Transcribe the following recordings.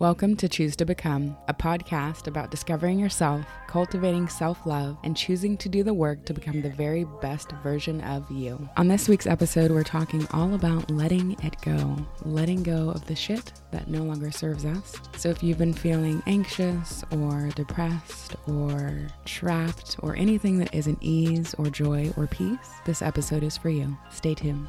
Welcome to Choose to Become, a podcast about discovering yourself, cultivating self love, and choosing to do the work to become the very best version of you. On this week's episode, we're talking all about letting it go, letting go of the shit that no longer serves us. So if you've been feeling anxious or depressed or trapped or anything that isn't ease or joy or peace, this episode is for you. Stay tuned.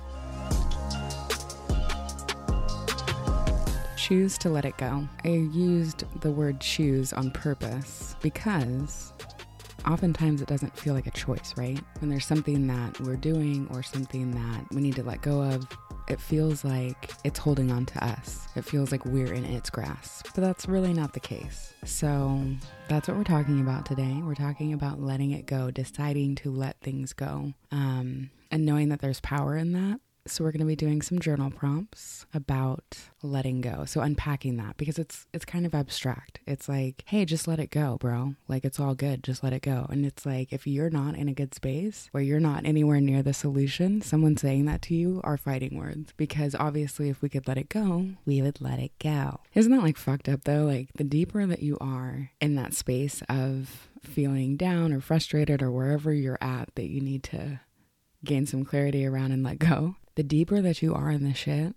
Choose to let it go. I used the word choose on purpose because oftentimes it doesn't feel like a choice, right? When there's something that we're doing or something that we need to let go of, it feels like it's holding on to us. It feels like we're in its grasp. But that's really not the case. So that's what we're talking about today. We're talking about letting it go, deciding to let things go, um, and knowing that there's power in that so we're going to be doing some journal prompts about letting go. So unpacking that because it's it's kind of abstract. It's like, "Hey, just let it go, bro. Like it's all good. Just let it go." And it's like if you're not in a good space where you're not anywhere near the solution, someone saying that to you are fighting words because obviously if we could let it go, we would let it go. Isn't that like fucked up though? Like the deeper that you are in that space of feeling down or frustrated or wherever you're at that you need to gain some clarity around and let go the deeper that you are in the shit,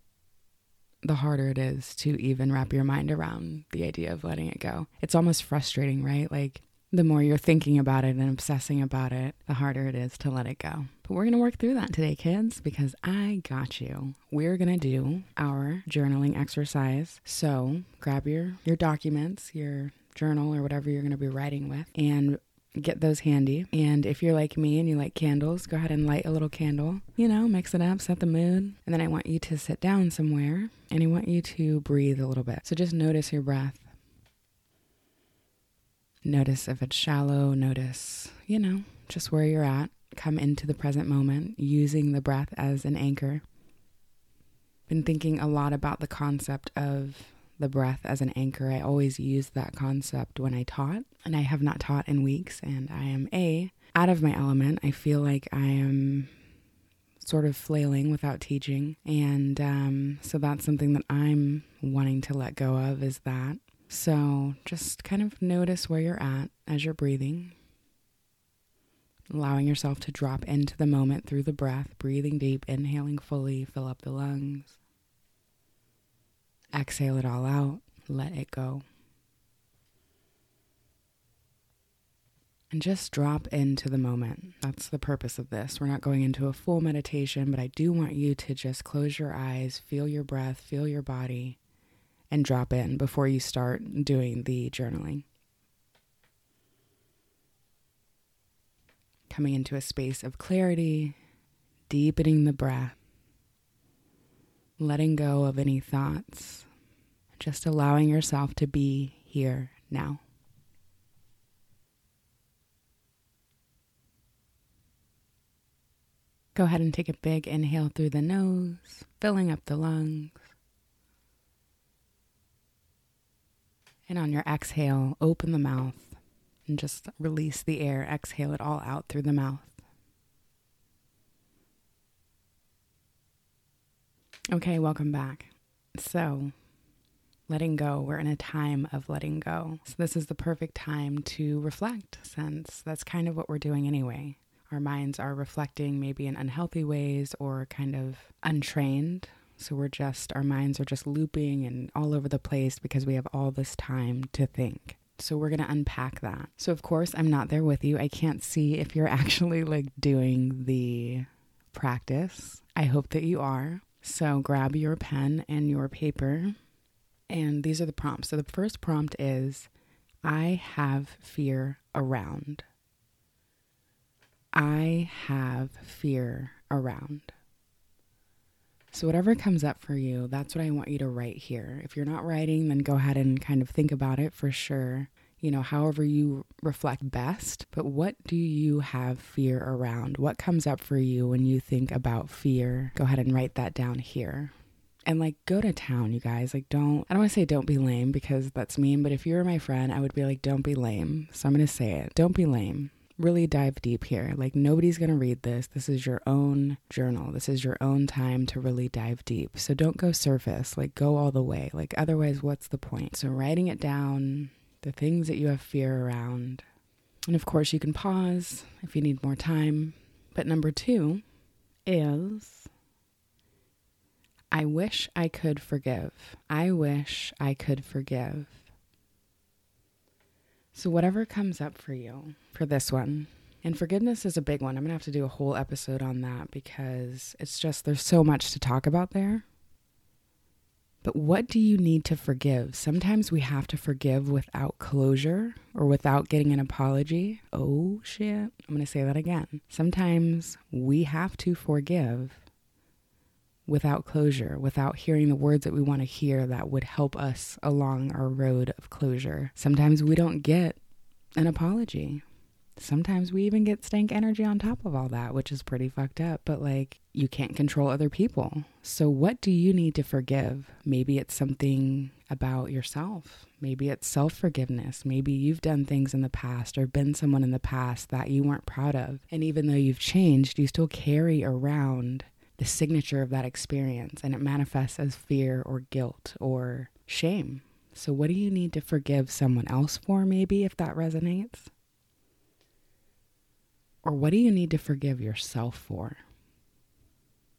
the harder it is to even wrap your mind around the idea of letting it go. It's almost frustrating, right? Like the more you're thinking about it and obsessing about it, the harder it is to let it go. But we're going to work through that today, kids, because I got you. We're going to do our journaling exercise. So grab your, your documents, your journal, or whatever you're going to be writing with, and get those handy. And if you're like me and you like candles, go ahead and light a little candle. You know, mix it up, set the mood. And then I want you to sit down somewhere and I want you to breathe a little bit. So just notice your breath. Notice if it's shallow, notice, you know, just where you're at. Come into the present moment using the breath as an anchor. Been thinking a lot about the concept of the breath as an anchor. I always use that concept when I taught, and I have not taught in weeks, and I am A, out of my element. I feel like I am sort of flailing without teaching. And um, so that's something that I'm wanting to let go of is that. So just kind of notice where you're at as you're breathing, allowing yourself to drop into the moment through the breath, breathing deep, inhaling fully, fill up the lungs. Exhale it all out, let it go. And just drop into the moment. That's the purpose of this. We're not going into a full meditation, but I do want you to just close your eyes, feel your breath, feel your body, and drop in before you start doing the journaling. Coming into a space of clarity, deepening the breath, letting go of any thoughts, just allowing yourself to be here now. Go ahead and take a big inhale through the nose, filling up the lungs. And on your exhale, open the mouth and just release the air. Exhale it all out through the mouth. Okay, welcome back. So, letting go, we're in a time of letting go. So, this is the perfect time to reflect, since that's kind of what we're doing anyway. Our minds are reflecting maybe in unhealthy ways or kind of untrained. So, we're just, our minds are just looping and all over the place because we have all this time to think. So, we're going to unpack that. So, of course, I'm not there with you. I can't see if you're actually like doing the practice. I hope that you are. So grab your pen and your paper. And these are the prompts. So the first prompt is I have fear around. I have fear around. So, whatever comes up for you, that's what I want you to write here. If you're not writing, then go ahead and kind of think about it for sure you know, however you reflect best. But what do you have fear around? What comes up for you when you think about fear? Go ahead and write that down here. And like, go to town, you guys. Like, don't, I don't want to say don't be lame because that's mean, but if you were my friend, I would be like, don't be lame. So I'm going to say it. Don't be lame. really dive deep here. Like, nobody's going to read this. This is your own journal. This is your own time to really dive deep. So don't go surface, like, go all the way. Like, otherwise, what's the point? So, writing it down, the things that you have fear around. And of course, you can pause if you need more time. But number two is I wish I could forgive. I wish I could forgive. So, whatever comes up for you for this one, and forgiveness is a big one. I'm going to have to do a whole episode on that because it's just, there's so much to talk about there. But what do you need to forgive? Sometimes we have to forgive without closure or without getting an apology. Oh shit. I'm going to say that again. Sometimes we have to forgive without closure, without hearing the words that we want to hear that would help us along our road of closure. Sometimes we don't get an apology. Sometimes we even get stank energy on top of all that, which is pretty fucked up, but like you can't control other people. So, what do you need to forgive? Maybe it's something about yourself. Maybe it's self forgiveness. Maybe you've done things in the past or been someone in the past that you weren't proud of. And even though you've changed, you still carry around the signature of that experience and it manifests as fear or guilt or shame. So, what do you need to forgive someone else for, maybe, if that resonates? Or what do you need to forgive yourself for?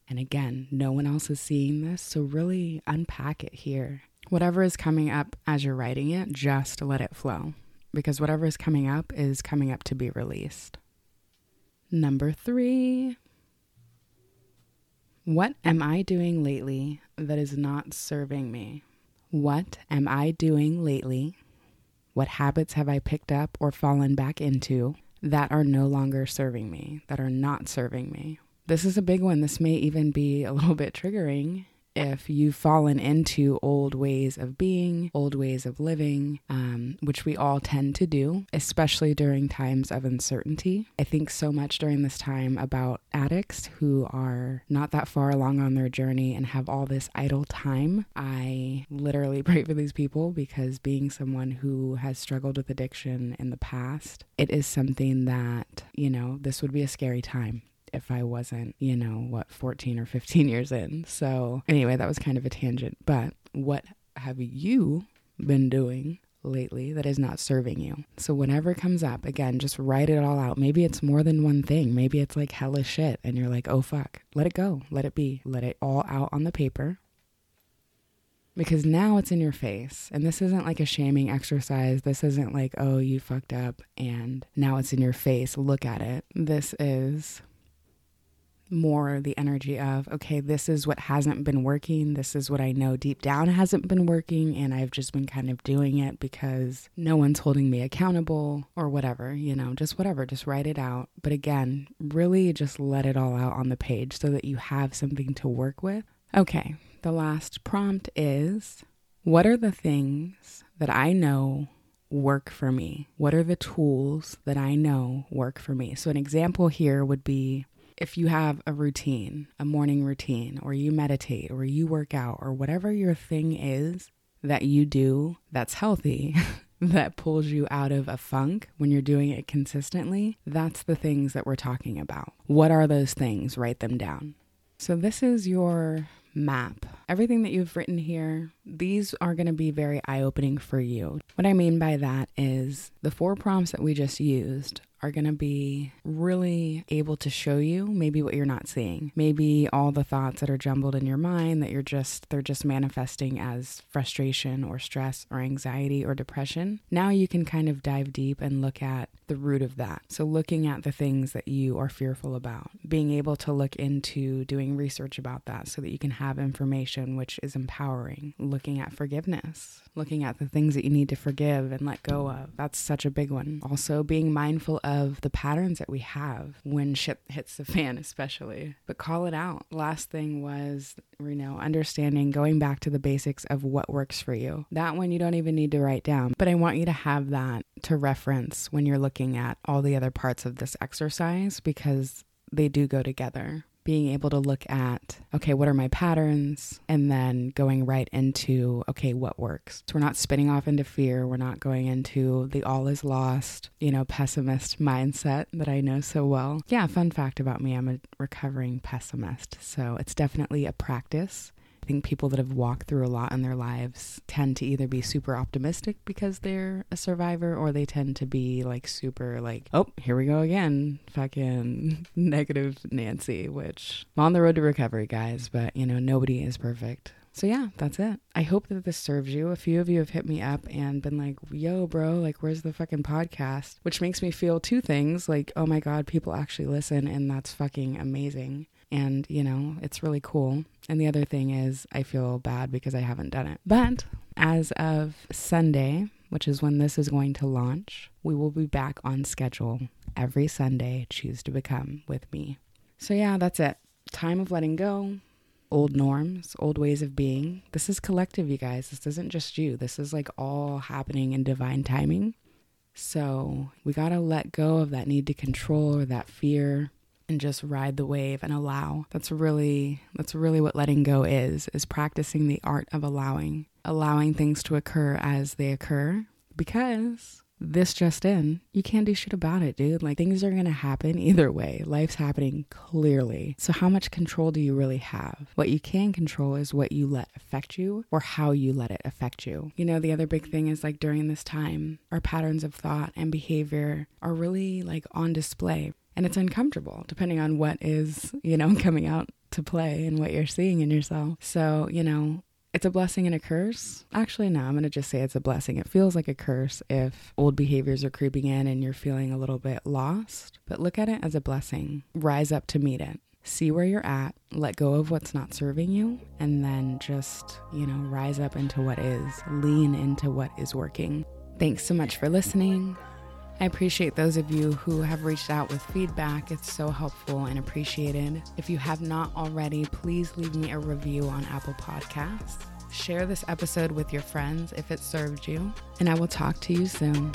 And again, no one else is seeing this, so really unpack it here. Whatever is coming up as you're writing it, just let it flow because whatever is coming up is coming up to be released. Number three, what hmm. am I doing lately that is not serving me? What am I doing lately? What habits have I picked up or fallen back into that are no longer serving me, that are not serving me? This is a big one. This may even be a little bit triggering if you've fallen into old ways of being, old ways of living, um, which we all tend to do, especially during times of uncertainty. I think so much during this time about addicts who are not that far along on their journey and have all this idle time. I literally pray for these people because being someone who has struggled with addiction in the past, it is something that, you know, this would be a scary time if I wasn't, you know, what, 14 or 15 years in. So, anyway, that was kind of a tangent. But what have you been doing lately that is not serving you. So whenever it comes up, again, just write it all out. Maybe it's more than one thing. Maybe it's like hella shit and you're like, "Oh fuck. Let it go. Let it be. Let it all out on the paper." Because now it's in your face. And this isn't like a shaming exercise. This isn't like, "Oh, you fucked up and now it's in your face. Look at it." This is more the energy of, okay, this is what hasn't been working. This is what I know deep down hasn't been working. And I've just been kind of doing it because no one's holding me accountable or whatever, you know, just whatever, just write it out. But again, really just let it all out on the page so that you have something to work with. Okay, the last prompt is what are the things that I know work for me? What are the tools that I know work for me? So, an example here would be if you have a routine, a morning routine, or you meditate, or you work out, or whatever your thing is that you do that's healthy, that pulls you out of a funk when you're doing it consistently, that's the things that we're talking about. What are those things? Write them down. So, this is your map. Everything that you've written here, these are going to be very eye opening for you. What I mean by that is the four prompts that we just used are going to be really able to show you maybe what you're not seeing. Maybe all the thoughts that are jumbled in your mind that you're just, they're just manifesting as frustration or stress or anxiety or depression. Now you can kind of dive deep and look at the root of that. So, looking at the things that you are fearful about, being able to look into doing research about that so that you can have information which is empowering, looking at forgiveness, looking at the things that you need to forgive and let go of. That's such a big one. Also, being mindful of the patterns that we have when shit hits the fan, especially, but call it out. Last thing was, you know, understanding, going back to the basics of what works for you. That one you don't even need to write down, but I want you to have that to reference when you're looking at all the other parts of this exercise because they do go together. Being able to look at, okay, what are my patterns? And then going right into, okay, what works? So we're not spinning off into fear. We're not going into the all is lost, you know, pessimist mindset that I know so well. Yeah, fun fact about me I'm a recovering pessimist. So it's definitely a practice. I think people that have walked through a lot in their lives tend to either be super optimistic because they're a survivor or they tend to be like super like, oh, here we go again, fucking negative Nancy, which I'm on the road to recovery, guys, but you know, nobody is perfect. So yeah, that's it. I hope that this serves you. A few of you have hit me up and been like, "Yo, bro, like where's the fucking podcast?" Which makes me feel two things, like, "Oh my god, people actually listen and that's fucking amazing." And, you know, it's really cool. And the other thing is, I feel bad because I haven't done it. But as of Sunday, which is when this is going to launch, we will be back on schedule every Sunday, Choose to Become with me. So, yeah, that's it. Time of letting go, old norms, old ways of being. This is collective, you guys. This isn't just you. This is like all happening in divine timing. So, we got to let go of that need to control or that fear and just ride the wave and allow. That's really that's really what letting go is is practicing the art of allowing, allowing things to occur as they occur because this just in, you can't do shit about it, dude. Like things are to happen either way. Life's happening clearly. So how much control do you really have? What you can control is what you let affect you or how you let it affect you. You know, the other big thing is like during this time, our patterns of thought and behavior are really like on display and it's uncomfortable depending on what is, you know, coming out to play and what you're seeing in yourself. So, you know, it's a blessing and a curse. Actually, no, I'm going to just say it's a blessing. It feels like a curse if old behaviors are creeping in and you're feeling a little bit lost, but look at it as a blessing. Rise up to meet it. See where you're at, let go of what's not serving you, and then just, you know, rise up into what is, lean into what is working. Thanks so much for listening. I appreciate those of you who have reached out with feedback. It's so helpful and appreciated. If you have not already, please leave me a review on Apple Podcasts. Share this episode with your friends if it served you, and I will talk to you soon.